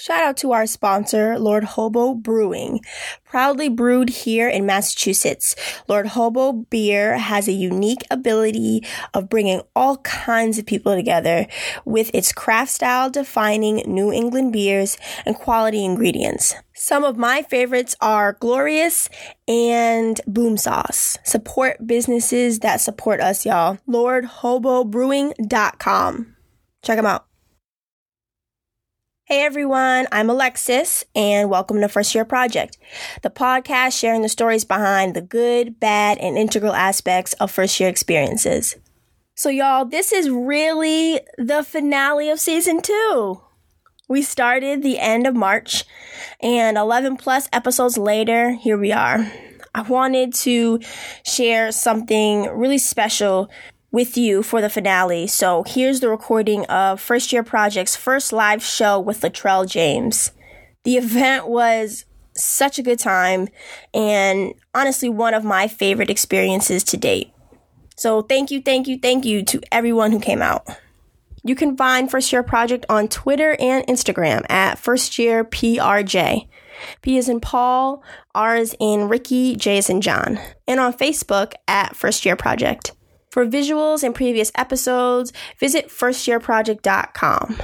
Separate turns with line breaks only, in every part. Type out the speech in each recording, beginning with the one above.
Shout out to our sponsor, Lord Hobo Brewing. Proudly brewed here in Massachusetts, Lord Hobo beer has a unique ability of bringing all kinds of people together with its craft style defining New England beers and quality ingredients. Some of my favorites are Glorious and Boom Sauce. Support businesses that support us, y'all. LordHoboBrewing.com. Check them out. Hey everyone, I'm Alexis and welcome to First Year Project, the podcast sharing the stories behind the good, bad, and integral aspects of first year experiences. So, y'all, this is really the finale of season two. We started the end of March, and 11 plus episodes later, here we are. I wanted to share something really special with you for the finale. So here's the recording of First Year Project's first live show with Latrell James. The event was such a good time and honestly one of my favorite experiences to date. So thank you, thank you, thank you to everyone who came out. You can find First Year Project on Twitter and Instagram at First Year PRJ. P is in Paul, R is in Ricky, J is in John, and on Facebook at First Year Project. For visuals and previous episodes, visit firstyearproject.com.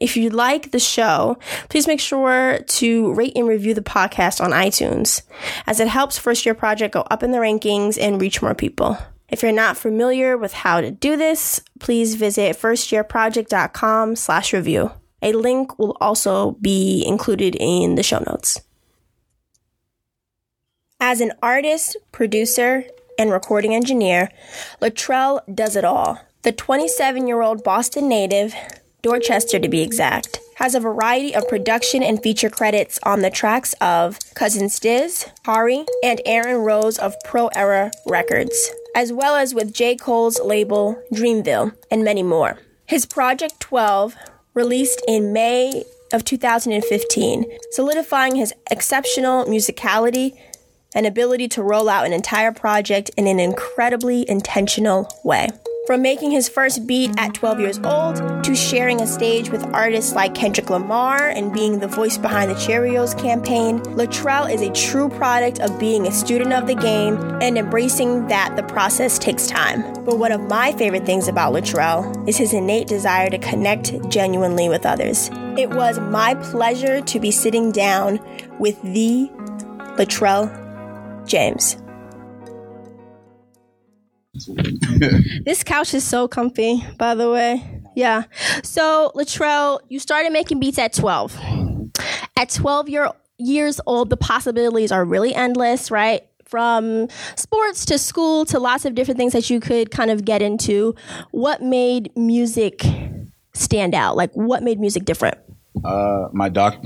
If you like the show, please make sure to rate and review the podcast on iTunes, as it helps First Year Project go up in the rankings and reach more people. If you're not familiar with how to do this, please visit firstyearproject.com slash review. A link will also be included in the show notes. As an artist, producer, and recording engineer, Latrell does it all. The 27 year old Boston native, Dorchester to be exact, has a variety of production and feature credits on the tracks of Cousin Stizz, Hari, and Aaron Rose of Pro Era Records, as well as with J. Cole's label Dreamville, and many more. His Project 12, released in May of 2015, solidifying his exceptional musicality and ability to roll out an entire project in an incredibly intentional way. From making his first beat at 12 years old to sharing a stage with artists like Kendrick Lamar and being the voice behind the Cheerios campaign, Latrell is a true product of being a student of the game and embracing that the process takes time. But one of my favorite things about Latrell is his innate desire to connect genuinely with others. It was my pleasure to be sitting down with the Latrell James. this couch is so comfy, by the way. Yeah. So, Latrell, you started making beats at 12. At 12 year, years old, the possibilities are really endless, right? From sports to school to lots of different things that you could kind of get into. What made music stand out? Like, what made music different?
Uh, my doc,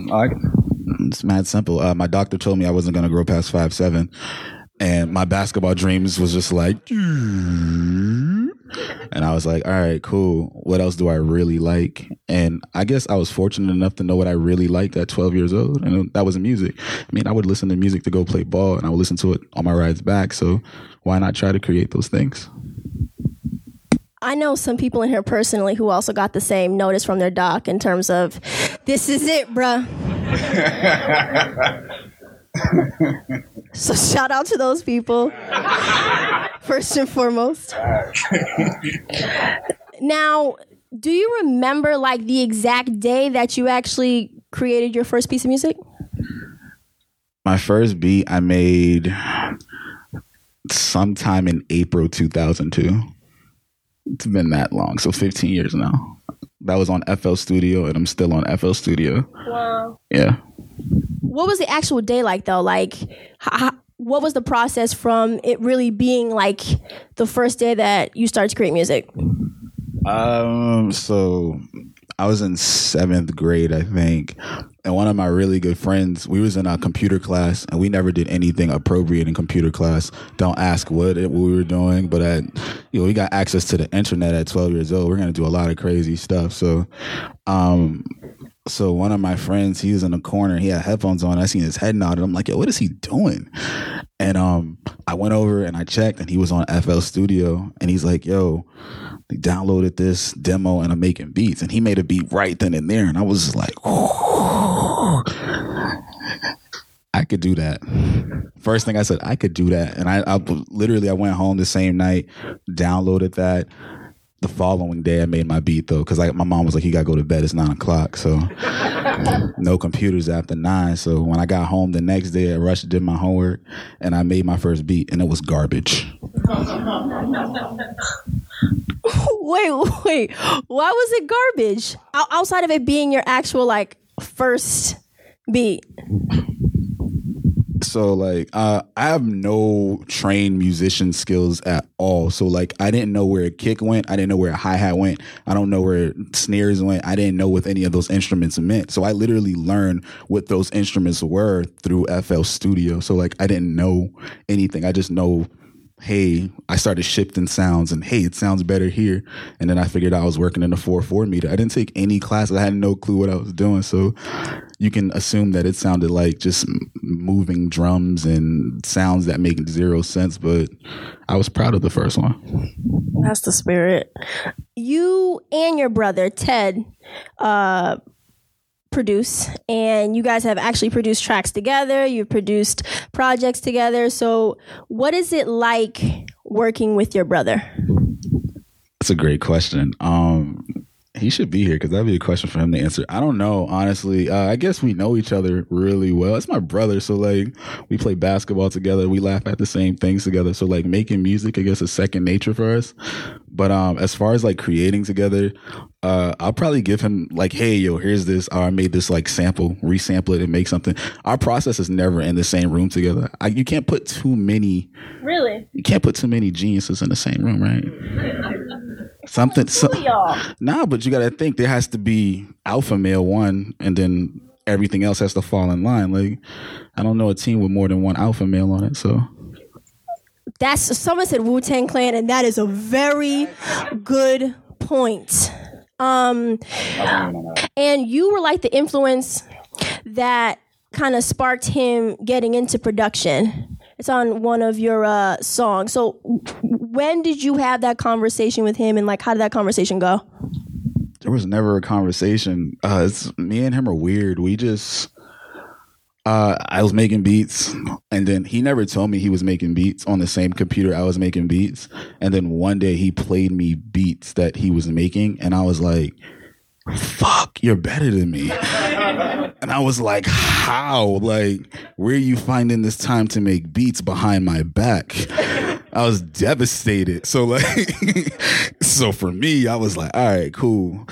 it's mad simple. Uh, my doctor told me I wasn't going to grow past five seven, and my basketball dreams was just like, and I was like, all right, cool. What else do I really like? And I guess I was fortunate enough to know what I really liked at 12 years old, and that was music. I mean, I would listen to music to go play ball, and I would listen to it on my rides back. So why not try to create those things?
I know some people in here personally who also got the same notice from their doc in terms of, this is it, bruh. so shout out to those people, first and foremost. now, do you remember like the exact day that you actually created your first piece of music?
My first beat I made sometime in April 2002. It's been that long, so 15 years now. That was on FL Studio, and I'm still on FL Studio. Wow. Yeah.
What was the actual day like, though? Like, how, what was the process from it really being like the first day that you started to create music?
Um, so I was in seventh grade, I think, and one of my really good friends, we was in a computer class, and we never did anything appropriate in computer class. Don't ask what, it, we were doing, but at you know we got access to the internet at 12 years old. We're gonna do a lot of crazy stuff. So, um, so one of my friends, he was in the corner. He had headphones on. I seen his head nod, and I'm like, "Yo, what is he doing?" And um, I went over and I checked, and he was on FL Studio, and he's like, "Yo." they downloaded this demo and I'm making beats. And he made a beat right then and there. And I was like, I could do that. First thing I said, I could do that. And I, I, literally I went home the same night, downloaded that, the following day, I made my beat though, because like my mom was like, "You gotta go to bed. It's nine o'clock." So, no computers after nine. So when I got home the next day, I rushed, did my homework, and I made my first beat, and it was garbage.
wait, wait. Why was it garbage? outside of it being your actual like first beat
so like uh, I have no trained musician skills at all. So like I didn't know where a kick went. I didn't know where a hi hat went. I don't know where snares went. I didn't know what any of those instruments meant. So I literally learned what those instruments were through FL Studio. So like I didn't know anything. I just know hey, I started shifting sounds and hey, it sounds better here. And then I figured I was working in a 4 4 meter. I didn't take any classes. I had no clue what I was doing. So you can assume that it sounded like just moving drums and sounds that make zero sense. But I was proud of the first one.
That's the spirit. You and your brother, Ted, uh, produce and you guys have actually produced tracks together you've produced projects together so what is it like working with your brother
that's a great question um he should be here because that'd be a question for him to answer. I don't know, honestly. Uh, I guess we know each other really well. It's my brother, so like we play basketball together. We laugh at the same things together. So like making music, I guess, is second nature for us. But um, as far as like creating together, uh, I'll probably give him like, hey, yo, here's this. Or I made this like sample, resample it and make something. Our process is never in the same room together. I, you can't put too many.
Really?
You can't put too many geniuses in the same room, right? Something. So, nah, but you got to think there has to be alpha male one, and then everything else has to fall in line. Like, I don't know a team with more than one alpha male on it. So
that's someone said Wu Tang Clan, and that is a very good point. Um, and you were like the influence that kind of sparked him getting into production. It's on one of your uh, songs. So, when did you have that conversation with him, and like, how did that conversation go?
There was never a conversation. Uh, it's, me and him are weird. We just uh, I was making beats, and then he never told me he was making beats on the same computer I was making beats. And then one day he played me beats that he was making, and I was like, "Fuck, you're better than me." and I was like, "How? Like, where are you finding this time to make beats behind my back?" I was devastated. So like, so for me, I was like, "All right, cool."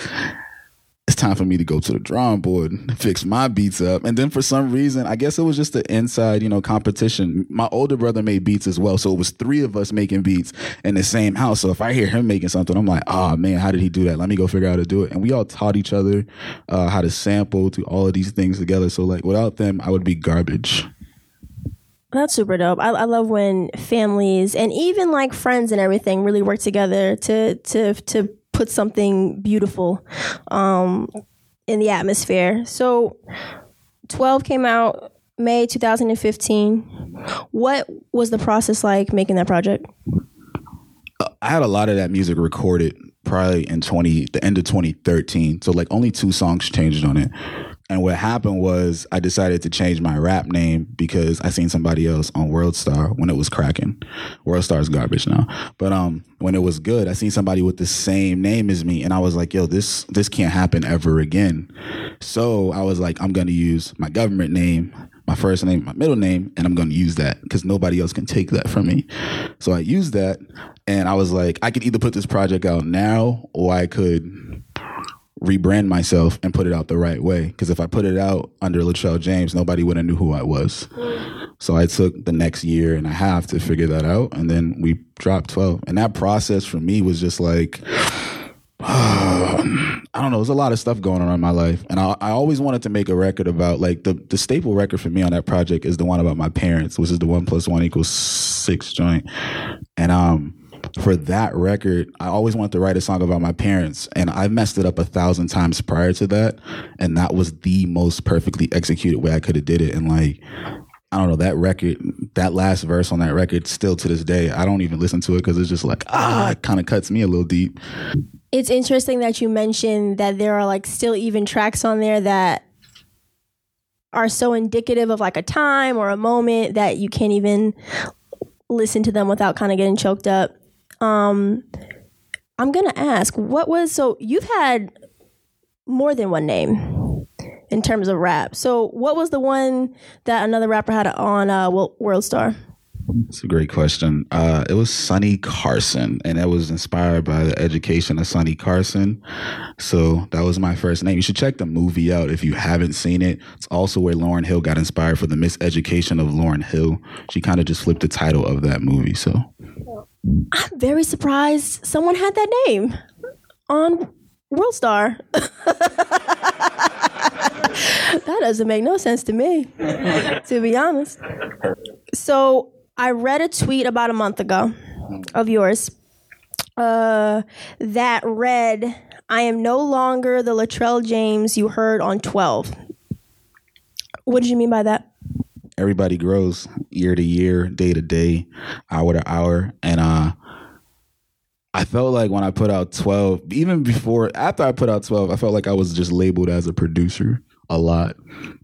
It's time for me to go to the drawing board, and fix my beats up. And then for some reason, I guess it was just the inside, you know, competition. My older brother made beats as well. So it was three of us making beats in the same house. So if I hear him making something, I'm like, oh man, how did he do that? Let me go figure out how to do it. And we all taught each other uh, how to sample to all of these things together. So like without them, I would be garbage.
That's super dope. I, I love when families and even like friends and everything really work together to to to put something beautiful um, in the atmosphere. So, 12 came out May 2015. What was the process like making that project?
I had a lot of that music recorded probably in 20 the end of 2013. So like only two songs changed on it. And what happened was I decided to change my rap name because I seen somebody else on World Star when it was cracking. World Star is garbage now. But um when it was good, I seen somebody with the same name as me and I was like, yo, this this can't happen ever again. So I was like, I'm gonna use my government name, my first name, my middle name, and I'm gonna use that because nobody else can take that from me. So I used that and I was like, I could either put this project out now or I could rebrand myself and put it out the right way. Because if I put it out under Latrell James, nobody would have knew who I was. So I took the next year and a half to figure that out, and then we dropped twelve. And that process for me was just like. I don't know. There's a lot of stuff going on in my life, and I, I always wanted to make a record about like the the staple record for me on that project is the one about my parents, which is the one plus one equals six joint, and um, for that record, I always wanted to write a song about my parents, and I messed it up a thousand times prior to that, and that was the most perfectly executed way I could have did it. And like, I don't know that record, that last verse on that record, still to this day, I don't even listen to it because it's just like ah, it kind of cuts me a little deep.
It's interesting that you mentioned that there are like still even tracks on there that are so indicative of like a time or a moment that you can't even listen to them without kind of getting choked up. Um, I'm gonna ask, what was so you've had more than one name in terms of rap. So what was the one that another rapper had on uh, World Star?
It's a great question. Uh, it was Sonny Carson, and that was inspired by the education of Sonny Carson. So that was my first name. You should check the movie out if you haven't seen it. It's also where Lauryn Hill got inspired for the miseducation of Lauryn Hill. She kind of just flipped the title of that movie. So
I'm very surprised someone had that name on World Star. that doesn't make no sense to me, to be honest. So I read a tweet about a month ago of yours uh, that read, I am no longer the Latrell James you heard on 12. What did you mean by that?
Everybody grows year to year, day to day, hour to hour. And uh, I felt like when I put out 12, even before, after I put out 12, I felt like I was just labeled as a producer a lot.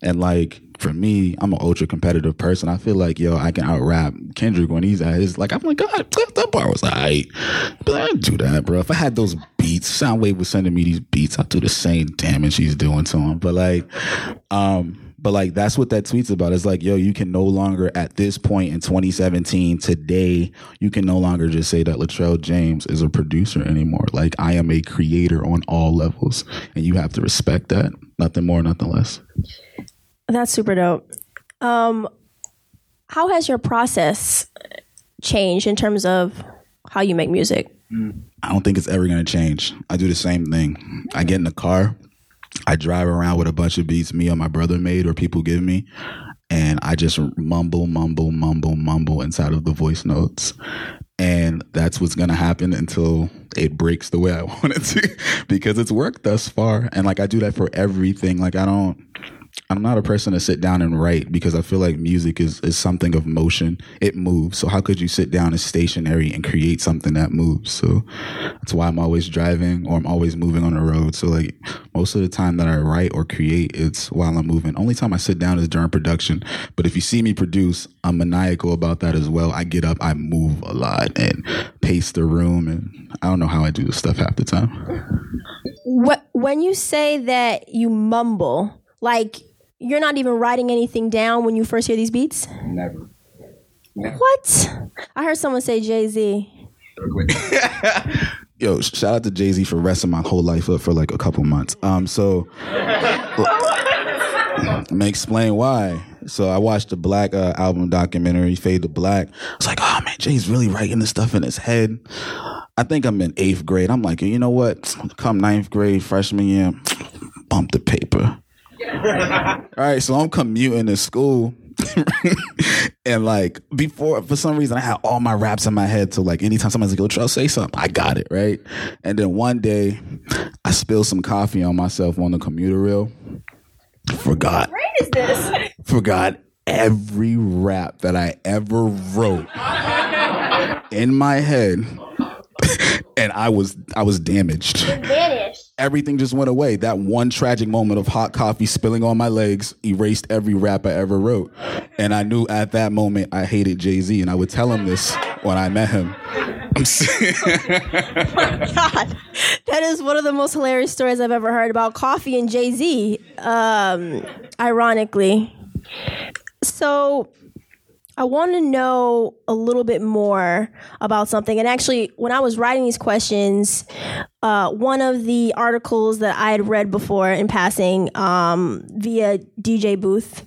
And like, for me, I'm an ultra competitive person. I feel like, yo, I can out rap Kendrick when he's at his, like, I'm like, God, that bar was alright. But I do that, bro. If I had those beats, Sounwave was sending me these beats, I'd do the same damage he's doing to him. But like, um, but like that's what that tweet's about. It's like, yo, you can no longer at this point in 2017, today, you can no longer just say that Latrell James is a producer anymore. Like I am a creator on all levels. And you have to respect that. Nothing more, nothing less.
That's super dope. Um, how has your process changed in terms of how you make music?
I don't think it's ever going to change. I do the same thing. I get in the car, I drive around with a bunch of beats me or my brother made or people give me, and I just mumble, mumble, mumble, mumble inside of the voice notes. And that's what's to happen until it breaks the way I want it to because it's worked thus far. And like I do that for everything. Like I don't I'm not a person to sit down and write because I feel like music is, is something of motion. It moves. So how could you sit down and stationary and create something that moves? So that's why I'm always driving or I'm always moving on the road. So like most of the time that I write or create, it's while I'm moving. Only time I sit down is during production. But if you see me produce, I'm maniacal about that as well. I get up, I move a lot and pace the room and I don't know how I do this stuff half the time.
What when you say that you mumble, like you're not even writing anything down when you first hear these beats?
Never.
Never. What? I heard someone say Jay Z.
Yo, shout out to Jay Z for resting my whole life up for like a couple months. Um, so let me explain why. So I watched the Black uh, album documentary, Fade to Black. I was like, oh man, Jay's really writing this stuff in his head. I think I'm in eighth grade. I'm like, you know what? Come ninth grade, freshman year, bump the paper. All right, so I'm commuting to school. and like before, for some reason, I had all my raps in my head. So like anytime somebody's like, "Yo, Trell, say something," I got it right. And then one day, I spilled some coffee on myself on the commuter rail. Forgot.
What is this?
Forgot every rap that I ever wrote in my head, and I was I was damaged. Everything just went away. That one tragic moment of hot coffee spilling on my legs erased every rap I ever wrote. And I knew at that moment I hated Jay Z, and I would tell him this when I met him.
oh God, that is one of the most hilarious stories I've ever heard about coffee and Jay Z. Um, ironically, so I want to know a little bit more about something. And actually, when I was writing these questions, uh, one of the articles that I had read before in passing um, via DJ Booth,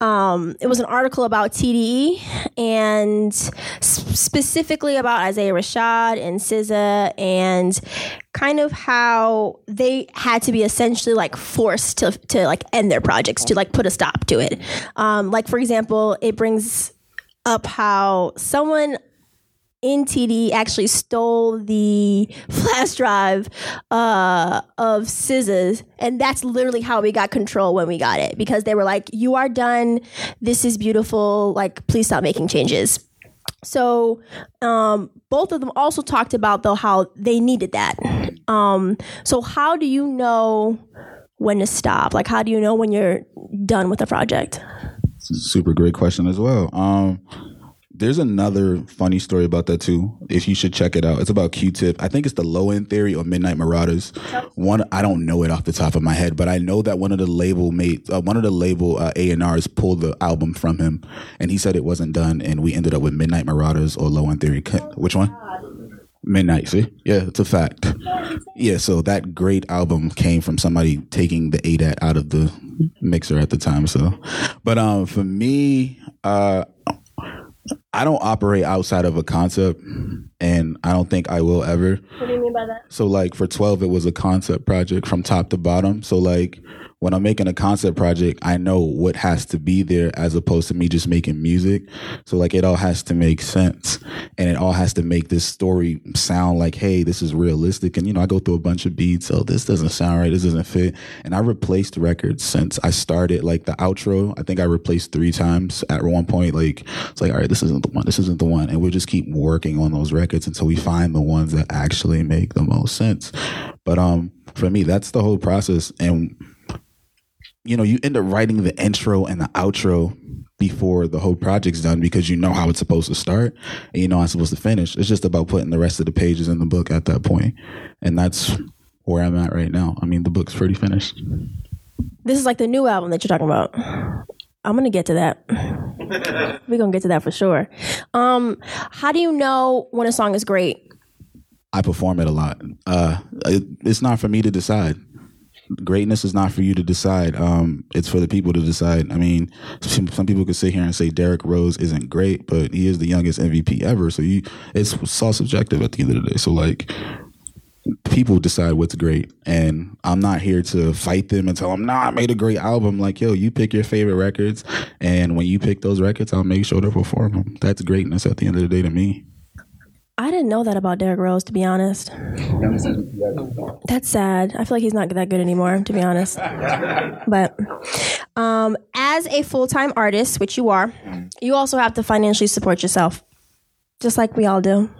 um, it was an article about TDE and specifically about Isaiah Rashad and SZA and kind of how they had to be essentially like forced to, to like end their projects, to like put a stop to it. Um, like, for example, it brings up how someone in TD actually stole the flash drive uh, of SZA's, and that's literally how we got control when we got it because they were like, "You are done. This is beautiful. Like, please stop making changes." So, um, both of them also talked about though how they needed that. Um, so, how do you know? when to stop? Like, how do you know when you're done with a project?
Super great question as well. Um, there's another funny story about that too. If you should check it out, it's about Q-Tip. I think it's the Low End Theory or Midnight Marauders. One, I don't know it off the top of my head, but I know that one of the label made uh, one of the label uh, A and R's pulled the album from him, and he said it wasn't done, and we ended up with Midnight Marauders or Low End Theory. Which one? Midnight, see? Yeah, it's a fact. Yeah, so that great album came from somebody taking the ADAT out of the mixer at the time. So, but um, for me, uh, I don't operate outside of a concept, and I don't think I will ever.
What do you mean by that?
So, like for twelve, it was a concept project from top to bottom. So, like when I'm making a concept project, I know what has to be there as opposed to me just making music. So like it all has to make sense and it all has to make this story sound like, hey, this is realistic. And you know, I go through a bunch of beats. Oh, this doesn't sound right. This doesn't fit. And I replaced records since I started like the outro. I think I replaced three times at one point. Like it's like, all right, this isn't the one. This isn't the one. And we'll just keep working on those records until we find the ones that actually make the most sense. But um for me, that's the whole process. And you know, you end up writing the intro and the outro before the whole project's done because you know how it's supposed to start and you know how it's supposed to finish. It's just about putting the rest of the pages in the book at that point. And that's where I'm at right now. I mean, the book's pretty finished.
This is like the new album that you're talking about. I'm gonna get to that. We're gonna get to that for sure. Um, how do you know when a song is great?
I perform it a lot. Uh, it, it's not for me to decide greatness is not for you to decide. Um, it's for the people to decide. I mean, some, some, people could sit here and say Derrick Rose isn't great, but he is the youngest MVP ever. So you, it's all subjective at the end of the day. So like, people decide what's great, and I'm not here to fight them and tell them, "Nah, I made a great album." Like, yo, you pick your favorite records, and when you pick those records, I'll make sure to perform them. That's greatness at the end of the day to me.
I didn't know that about Derrick Rose, to be honest. That's sad. I feel like he's not that good anymore, to be honest. But um, as a full time artist, which you are, you also have to financially support yourself, just like we all do.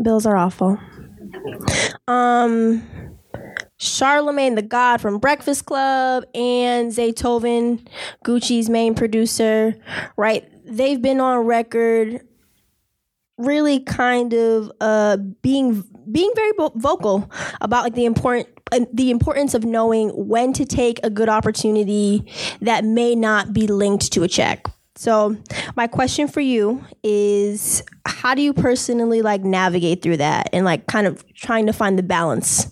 Bills are awful. Um, Charlemagne the God from Breakfast Club and Zaytoven, Gucci's main producer, right? They've been on record really kind of uh, being being very vocal about like the important the importance of knowing when to take a good opportunity that may not be linked to a check. So, my question for you is how do you personally like navigate through that and like kind of trying to find the balance?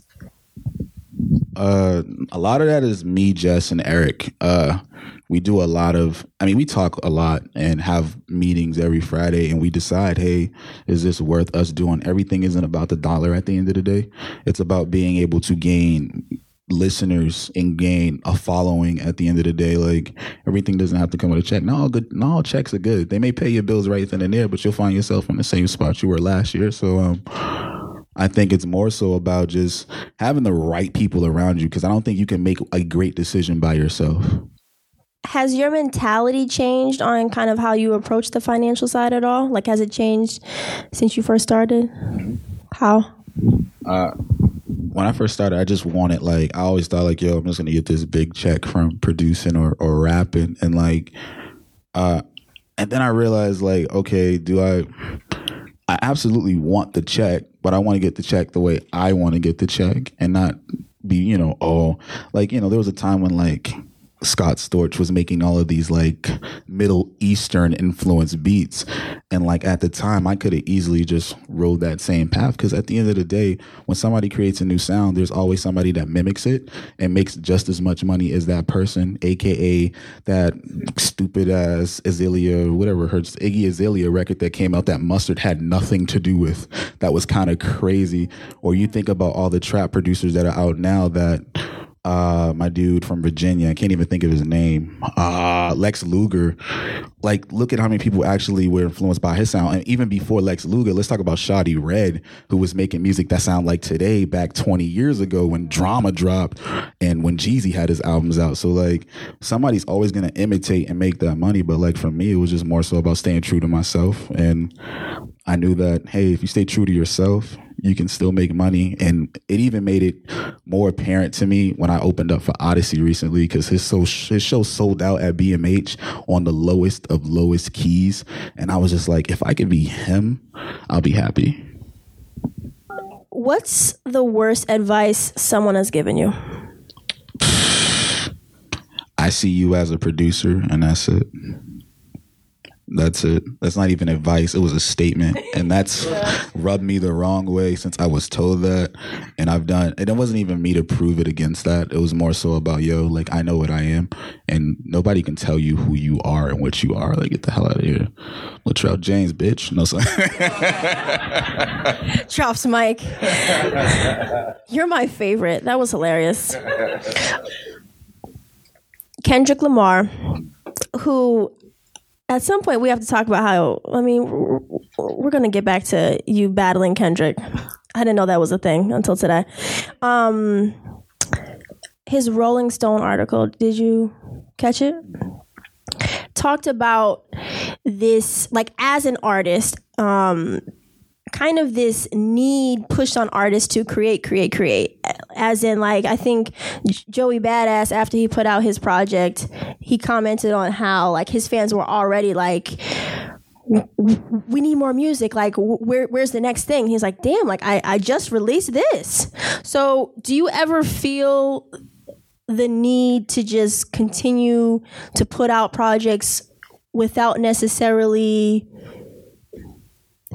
Uh, a lot of that is me, Jess, and Eric. Uh, we do a lot of i mean we talk a lot and have meetings every friday and we decide hey is this worth us doing? Everything isn't about the dollar at the end of the day. It's about being able to gain listeners and gain a following at the end of the day. Like everything doesn't have to come with a check. No good no all checks are good. They may pay your bills right then and there but you'll find yourself in the same spot you were last year. So um I think it's more so about just having the right people around you because I don't think you can make a great decision by yourself
has your mentality changed on kind of how you approach the financial side at all? Like, has it changed since you first started? How?
Uh, when I first started, I just wanted like I always thought like, yo, I'm just gonna get this big check from producing or or rapping, and like, uh, and then I realized like, okay, do I? I absolutely want the check, but I want to get the check the way I want to get the check, and not be, you know, oh, like you know, there was a time when like Scott Storch was making all of these like Middle Eastern influence beats. And like at the time, I could have easily just rode that same path because at the end of the day, when somebody creates a new sound, there's always somebody that mimics it and makes just as much money as that person, aka that stupid ass Azalea, whatever her Iggy Azalea record that came out that Mustard had nothing to do with. That was kind of crazy. Or you think about all the trap producers that are out now that uh, my dude from Virginia. I can't even think of his name. Uh, Lex Luger. Like, look at how many people actually were influenced by his sound. And even before Lex Luger, let's talk about Shawty Redd, who was making music that sound like today back 20 years ago when Drama dropped and when Jeezy had his albums out. So, like, somebody's always going to imitate and make that money. But, like, for me, it was just more so about staying true to myself. And I knew that, hey, if you stay true to yourself, You can still make money. And it even made it more apparent to me when I opened up for Oddisee recently because his, so, his show sold out at BMH on the lowest of lowest keys. And I was just like, if I could be him, I'll be happy.
What's the worst advice someone has given you?
I see you as a producer, and that's it. That's it. That's not even advice. It was a statement. And that's yeah. rubbed me the wrong way since I was told that. And I've done, and it wasn't even me to prove it against that. It was more so about, yo, like, I know what I am. And nobody can tell you who you are and what you are. Like, get the hell out of here. Latrell James, bitch. No, sorry.
Drops Mike. You're my favorite. That was hilarious. Kendrick Lamar, who at some point we have to talk about how I mean we're, going to get back to you battling Kendrick. I didn't know that was a thing until today. Um, his Rolling Stone article, did you catch it? Talked about this like as an artist, um, kind of this need pushed on artists to create, create, create. As in, like, I think Joey Badass, after he put out his project, he commented on how, like, his fans were already like, we need more music. Like, where, where's the next thing? He's like, damn, like, I, I just released this. So, do you ever feel the need to just continue to put out projects without necessarily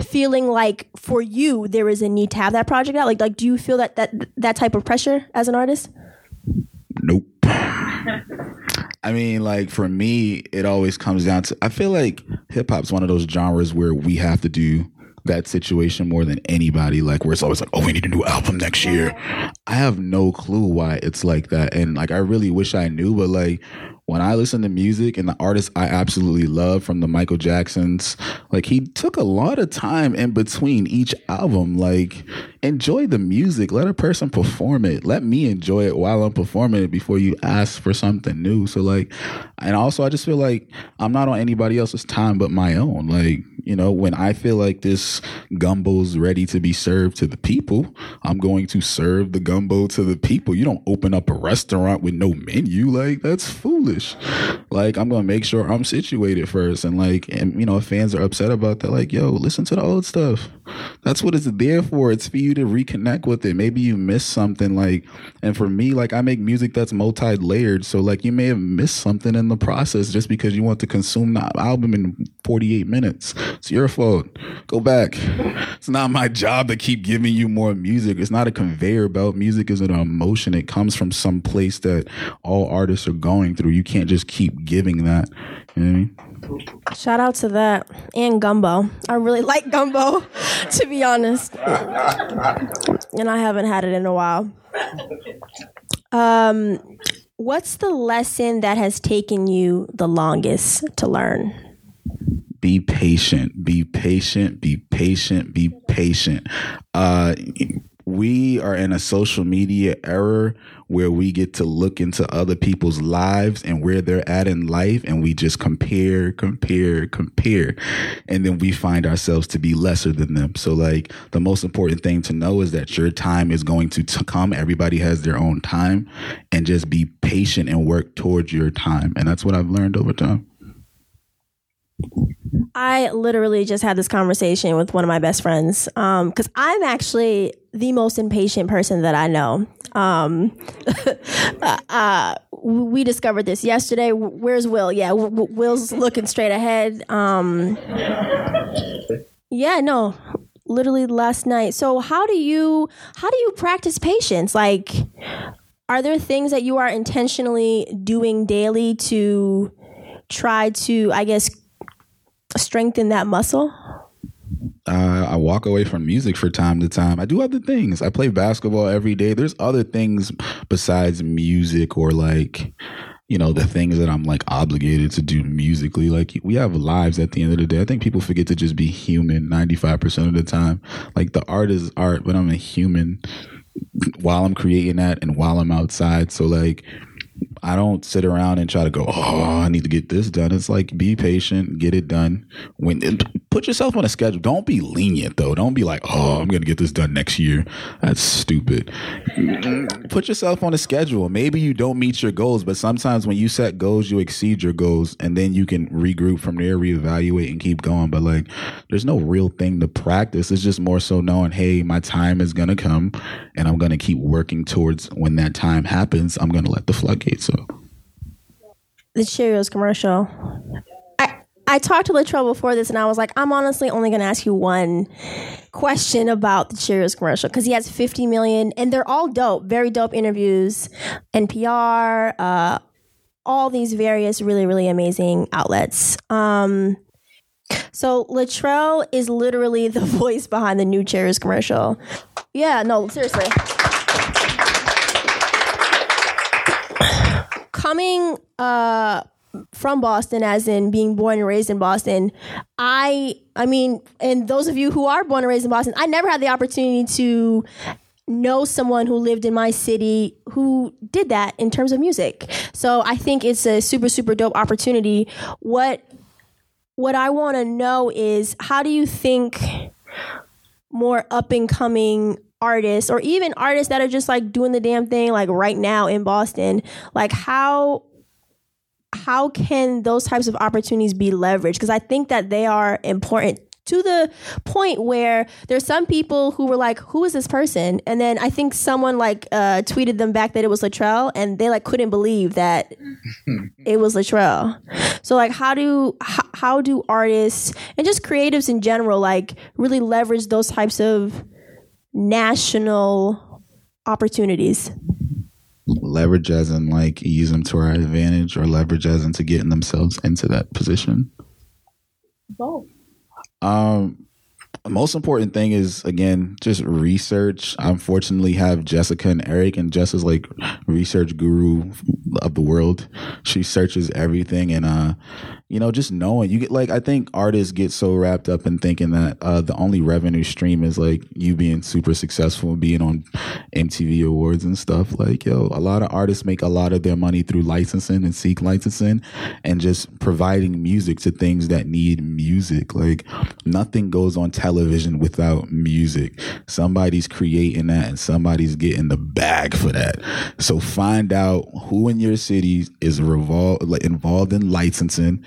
feeling like for you there is a need to have that project out? Like like do you feel that that that type of pressure as an artist?
Nope. I mean, like for me, it always comes down to I feel like hip hop's one of those genres where we have to do that situation more than anybody. Like where it's always like, oh, we need a new album next year. I have no clue why it's like that, and like I really wish I knew, but like when I listen to music and the artists I absolutely love from the Michael Jacksons, like he took a lot of time in between each album. Like, enjoy the music. Let a person perform it. Let me enjoy it while I'm performing it before you ask for something new. So, like, and also, I just feel like I'm not on anybody else's time but my own. Like, you know, when I feel like this gumbo's ready to be served to the people, I'm going to serve the gumbo to the people. You don't open up a restaurant with no menu. Like, that's foolish. Like, I'm to make sure I'm situated first. And, like, and, you know, if fans are upset about that, like, yo, listen to the old stuff. That's what it's there for. It's for you to reconnect with it. Maybe you missed something. Like, and for me, like, I make music that's multi layered. So, like, you may have missed something in the process just because you want to consume the album in 48 minutes. It's your fault. Go back. It's not my job to keep giving you more music. It's not a conveyor belt. Music is an emotion. It comes from some place that all artists are going through. You can't just keep giving that. You know I mean?
Shout out to that and gumbo. I really like gumbo, to be honest. and I haven't had it in a while. Um, what's the lesson that has taken you the longest to learn?
be patient, be patient, be patient, be patient. Uh, we are in a social media era where we get to look into other people's lives and where they're at in life and we just compare, compare, compare. And then we find ourselves to be lesser than them. So like the most important thing to know is that your time is going to t- come. Everybody has their own time and just be patient and work towards your time. And that's what I've learned over time.
I literally just had this conversation with one of my best friends because um, I'm actually the most impatient person that I know. Um, uh, we discovered this yesterday. Where's Will? Yeah, Will's looking straight ahead. Um, yeah, no, literally last night. So how do you how do you practice patience? Like, are there things that you are intentionally doing daily to try to, I guess, strengthen that muscle?
Uh, I walk away from music for time to time. I do other things. I play basketball every day. There's other things besides music or like, you know, the things that I'm like obligated to do musically. Like we have lives at the end of the day. I think people forget to just be human 95% of the time. Like the art is art, but I'm a human while I'm creating that and while I'm outside. So like, I don't sit around and try to go, oh, I need to get this done. It's like be patient, get it done. When put yourself on a schedule. Don't be lenient though. Don't be like, oh, I'm gonna get this done next year. That's stupid. Put yourself on a schedule. Maybe you don't meet your goals, but sometimes when you set goals, you exceed your goals, and then you can regroup from there, reevaluate, and keep going. But like, there's no real thing to practice. It's just more so knowing, hey, my time is gonna come, and I'm gonna keep working towards when that time happens. I'm gonna let the floodgates open.
The Cheerios commercial I talked to Latrell before this, and I was like, I'm honestly only going to ask you one question about the Cheerios commercial because he has 50 million, and they're all dope, very dope interviews, NPR, uh, all these various really, really amazing outlets. Um, so Latrell is literally the voice behind the new Cheerios commercial. Yeah, no, seriously. Coming uh from Boston, as in being born and raised in Boston, I, I mean, and those of you who are born and raised in Boston, I never had the opportunity to know someone who lived in my city who did that in terms of music. So I think it's a super, super dope opportunity. What, what I want to know is how do you think more up and coming artists or even artists that are just like doing the damn thing like right now in Boston, like how how can those types of opportunities be leveraged? Because I think that they are important to the point where there's some people who were like, "Who is this person?" And then I think someone like uh, tweeted them back that it was Latrell, and they like couldn't believe that it was Latrell. So like, how do how, how do artists and just creatives in general like really leverage those types of national opportunities?
leverage as in like use them to our advantage or leverage as into getting themselves into that position? Both. Um, most important thing is again just research. I unfortunately have Jessica and Eric, and Jess is like research guru of the world. She searches everything, and uh, you know, just knowing you get like I think artists get so wrapped up in thinking that uh, the only revenue stream is like you being super successful and being on MTV awards and stuff. Like, yo, a lot of artists make a lot of their money through licensing and seek licensing and just providing music to things that need music. Like nothing goes on television without music. Somebody's creating that and somebody's getting the bag for that. So find out who in your city is revol- involved in licensing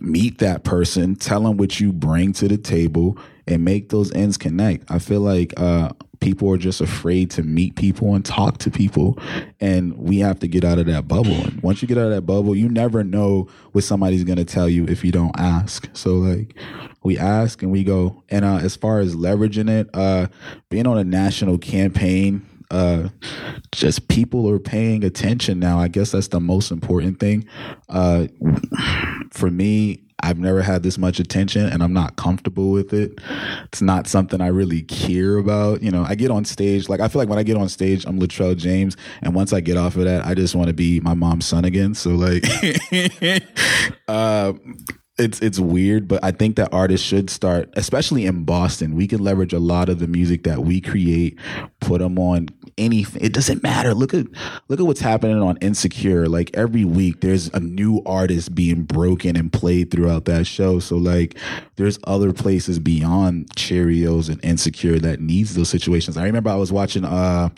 meet that person, tell them what you bring to the table, and make those ends connect. I feel like uh, people are just afraid to meet people and talk to people, and we have to get out of that bubble. And once you get out of that bubble, you never know what somebody's gonna tell you if you don't ask. So like, we ask and we go. And uh, as far as leveraging it, uh, being on a national campaign uh, just people are paying attention now. I guess that's the most important thing. Uh, for me, I've never had this much attention and I'm not comfortable with it. It's not something I really care about. You know, I get on stage, like I feel like when I get on stage, I'm Latrell James. And once I get off of that, I just want to be my mom's son again. So like uh it's it's weird, but I think that artists should start, especially in Boston. We can leverage a lot of the music that we create, put them on anything. It doesn't matter. Look at look at what's happening on Insecure. Like every week, there's a new artist being broken and played throughout that show. So like, there's other places beyond Cheerios and Insecure that needs those situations. I remember I was watching uh,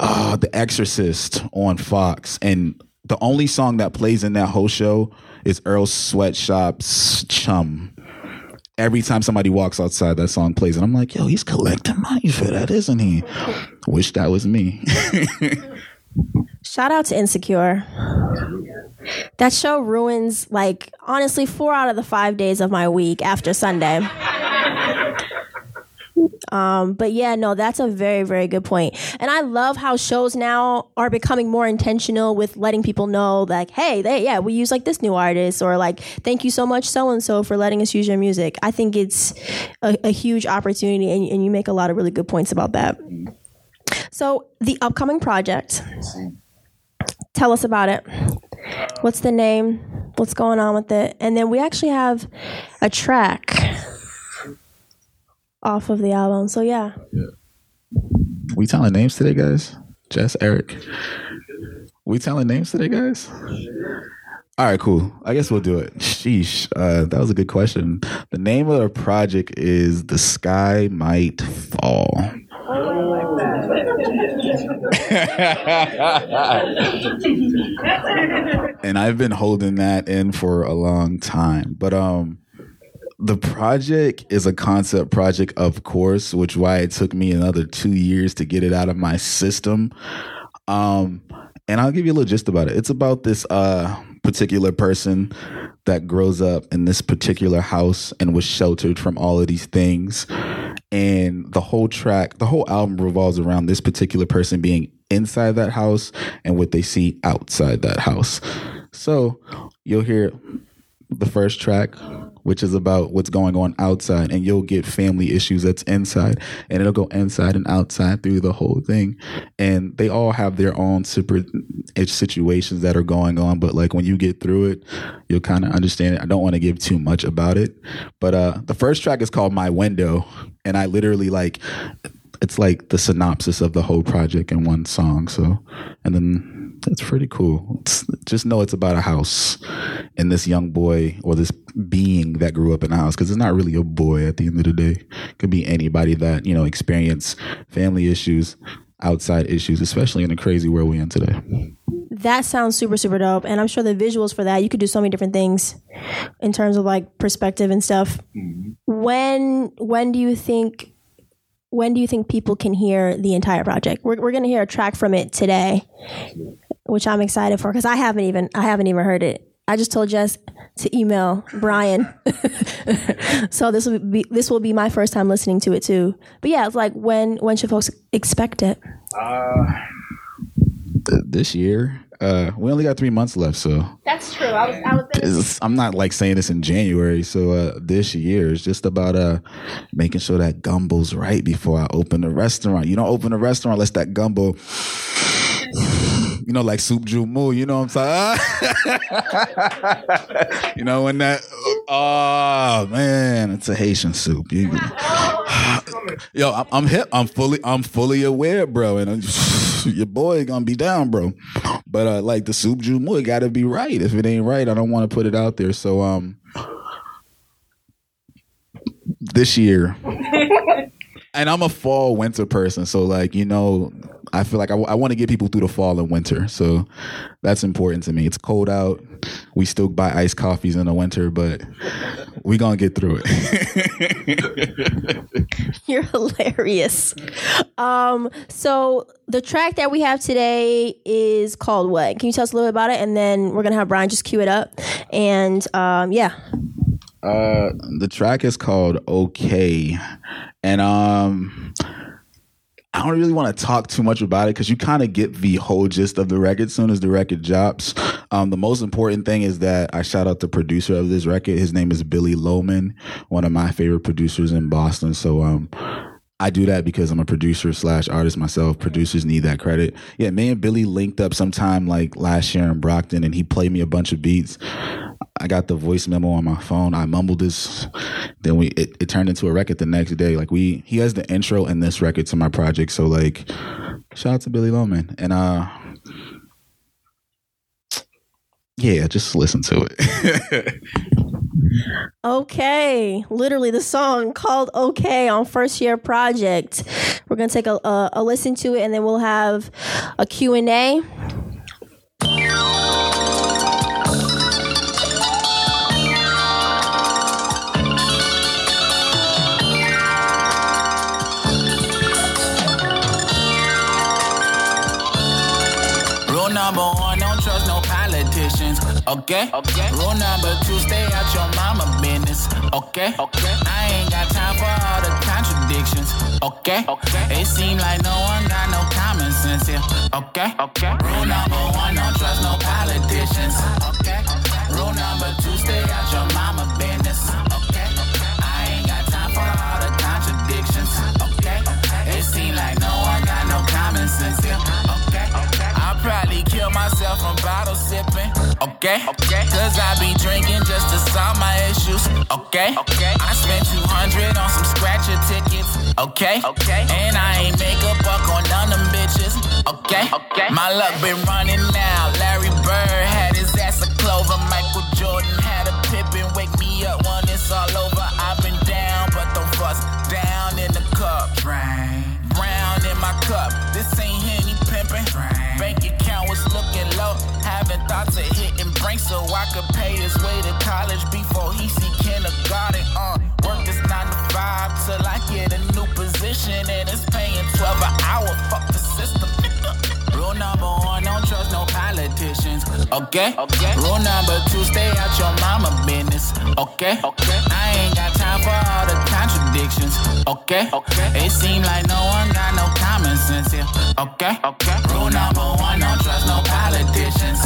uh The Exorcist on Fox, and the only song that plays in that whole show is Earl Sweatshirt's Chum. Every time somebody walks outside, that song plays, and I'm like, yo, he's collecting money for that, isn't he? Wish that was me.
Shout out to Insecure. That show ruins, like, honestly, four out of the five days of my week after Sunday. Um, but yeah, no, that's a very, very good point. And I love how shows now are becoming more intentional with letting people know, like, hey, they, yeah, we use like this new artist, or like, thank you so much, so and so, for letting us use your music. I think it's a, a huge opportunity, and, and you make a lot of really good points about that. So, the upcoming project, tell us about it. What's the name? What's going on with it? And then we actually have a track off of the album. So yeah. yeah.
We telling names today, guys? Jess, Eric. We telling names today, guys? All right, cool. I guess we'll do it. Sheesh. Uh, that was a good question. The name of the project is The Sky Might Fall. and I've been holding that in for a long time. But um the project is a concept project, of course, which why it took me another two years to get it out of my system. Um, and I'll give you a little gist about it. It's about this uh particular person that grows up in this particular house and was sheltered from all of these things. And the whole track, the whole album revolves around this particular person being inside that house and what they see outside that house. So you'll hear the first track which is about what's going on outside, and you'll get family issues that's inside, and it'll go inside and outside through the whole thing. And they all have their own separate situations that are going on, but like when you get through it, you'll kind of understand it. I don't want to give too much about it, but uh, the first track is called My Window, and I literally like it's like the synopsis of the whole project in one song. So, and then that's pretty cool. It's, just know it's about a house and this young boy or this being that grew up in a house because it's not really a boy at the end of the day. It could be anybody that, you know, experience family issues, outside issues, especially in the crazy world we're in today.
That sounds super, super dope. And I'm sure the visuals for that, you could do so many different things in terms of like perspective and stuff. Mm-hmm. When when do you think when do you think people can hear the entire project? We're, we're going to hear a track from it today, which I'm excited for because I haven't even I haven't even heard it. I just told Jess to email Brian, so this will be this will be my first time listening to it too. But yeah, it's like when when should folks expect it? Uh,
this year. Uh, we only got three months left, so
that's true. I was, I
was I'm not like saying this in January, so uh, this year is just about uh making sure that gumbo's right before I open the restaurant. You don't open a restaurant unless that gumbo you know, like soup joumou, you know what I'm saying? you know, when that, oh man, it's a Haitian soup. You, yo, I'm, I'm hip. I'm fully, I'm fully aware, bro. And I'm, your boy gonna be down, bro. But uh, like the soup joumou, it gotta be right. If it ain't right, I don't want to put it out there. So, um, this year. and I'm a fall winter person, so like you know, I feel like I, I want to get people through the fall and winter. So that's important to me. It's cold out. We still buy iced coffees in the winter, but we gonna get through
it. You're hilarious. Um, so the track that we have today is called what? Can you tell us a little bit about it? And then we're gonna have Brian just cue it up. And um, yeah.
Uh, the track is called "Okay," and um, I don't really want to talk too much about it because you kind of get the whole gist of the record soon as the record drops. Um, the most important thing is that I shout out the producer of this record. His name is Billy Loman, one of my favorite producers in Boston. So, um, I do that because I'm a producer slash artist myself. Producers need that credit. Yeah, me and Billy linked up sometime like last year in Brockton and he played me a bunch of beats. I got the voice memo on my phone. I mumbled this. Then we it, it turned into a record the next day. Like we he has the intro in this record to my project. So like shout out to Billy Loman. And uh yeah, just listen to it.
okay, literally the song called "Okay" on First Year Project. We're gonna take a, a, a listen to it, and then we'll have a Q and A.
Okay. Okay. Rule number two, stay out your mama business. Okay. Okay. I ain't got time for all the contradictions. Okay. Okay. It seem like no one got no common sense here. Okay. Okay. Rule number one, don't trust no politicians. Okay. Okay? Okay. Cause I be drinking just to solve my issues, okay? Okay. I spent 200 on some scratcher tickets, okay? Okay. And I ain't make a buck on none of them bitches, okay? Okay. My luck been running now. Larry Bird so I could pay his way to college before he see kindergarten. Uh, work this nine to five till I get a new position and it's paying 12 an hour. Fuck the system. Rule number one, don't trust no politicians. Okay? okay. Rule number two, stay out your mama business. Okay? Okay. I ain't got time for all the contradictions. Okay? Okay. It seem like no one got no common sense here. Okay? Okay. Rule number one, don't trust no politicians.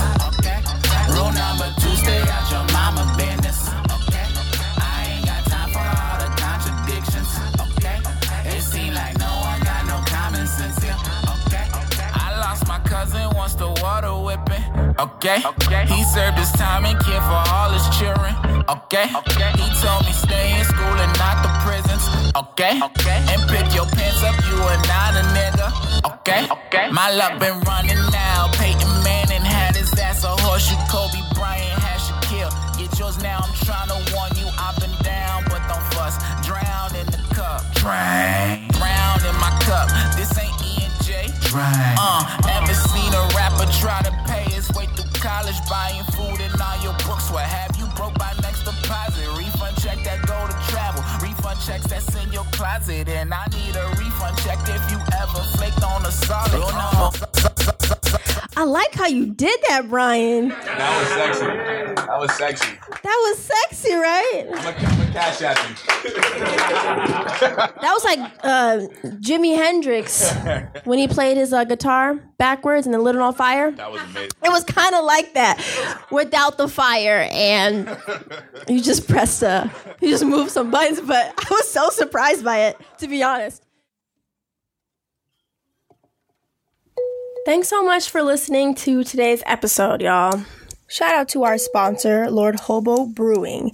Whipping. Okay? okay. He served his time and cared for all his children. Okay? okay. He told me stay in school and not the prisons. Okay? okay. And pick your pants up, you are not a nigga. Okay? okay. My luck been running now. Peyton Manning had his ass a horseshoe. Kobe Bryant had Shaquille. Get yours now. I'm trying to warn you. I've been down, but don't fuss. Drown in the cup. Drown. Drown in my cup. This ain't E and J. Drown. Uh, ever seen a rapper try to college, buying food checks that's in your closet, and I need a refund check if you ever flaked on a solid. Real number.
I like how you did that, Brian.
That was sexy. That was sexy.
That was sexy, right?
I'm gonna I'm gonna cash at you.
That was like uh, Jimi Hendrix when he played his uh, guitar backwards and then lit it on fire.
That was amazing.
It was kind of like that without the fire, and you just press uh you just move some buttons. But I was so surprised by it, to be honest. Thanks so much for listening to today's episode, y'all. Shout out to our sponsor, Lord Hobo Brewing.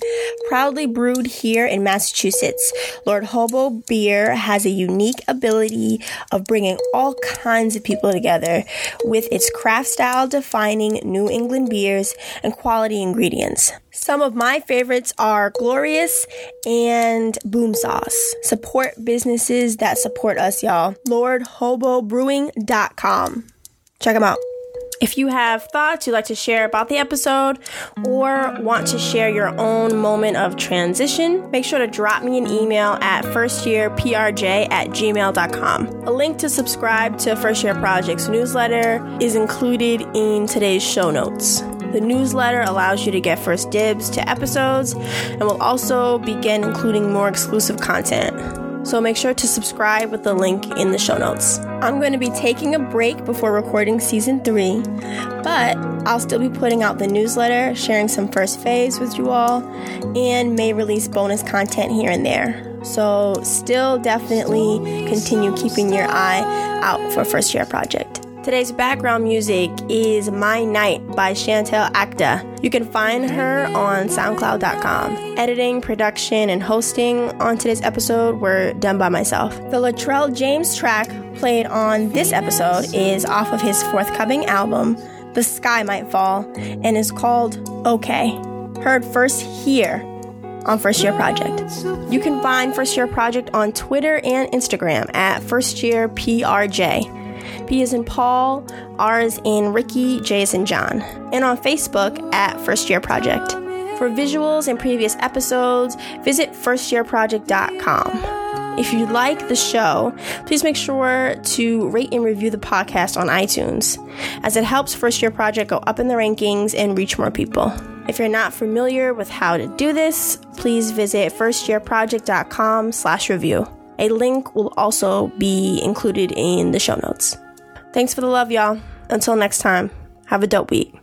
Proudly brewed here in Massachusetts, Lord Hobo Beer has a unique ability of bringing all kinds of people together with its craft style defining New England beers and quality ingredients. Some of my favorites are Glorious and Boom Sauce. Support businesses that support us, y'all. LordHoboBrewing.com. Check them out. If you have thoughts you'd like to share about the episode or want to share your own moment of transition, make sure to drop me an email at firstyearprj at gmail.com. A link to subscribe to First Year Project's newsletter is included in today's show notes. The newsletter allows you to get first dibs to episodes and will also begin including more exclusive content. So make sure to subscribe with the link in the show notes. I'm going to be taking a break before recording season three, but I'll still be putting out the newsletter, sharing some first phase with you all, and may release bonus content here and there. So, still definitely continue keeping your eye out for First Year Project. Today's background music is My Night by Chantal Acda. You can find her on SoundCloud.com. Editing, production, and hosting on today's episode were done by myself. The Latrell James track played on this episode is off of his forthcoming album, The Sky Might Fall, and is called Okay. Heard first here on First Year Project. You can find First Year Project on Twitter and Instagram at First Year PRJ. P is in Paul, R is in Ricky, J is in John, and on Facebook at First Year Project. For visuals and previous episodes, visit firstyearproject.com. If you like the show, please make sure to rate and review the podcast on iTunes, as it helps First Year Project go up in the rankings and reach more people. If you're not familiar with how to do this, please visit firstyearproject.com slash review. A link will also be included in the show notes. Thanks for the love, y'all. Until next time, have a dope week.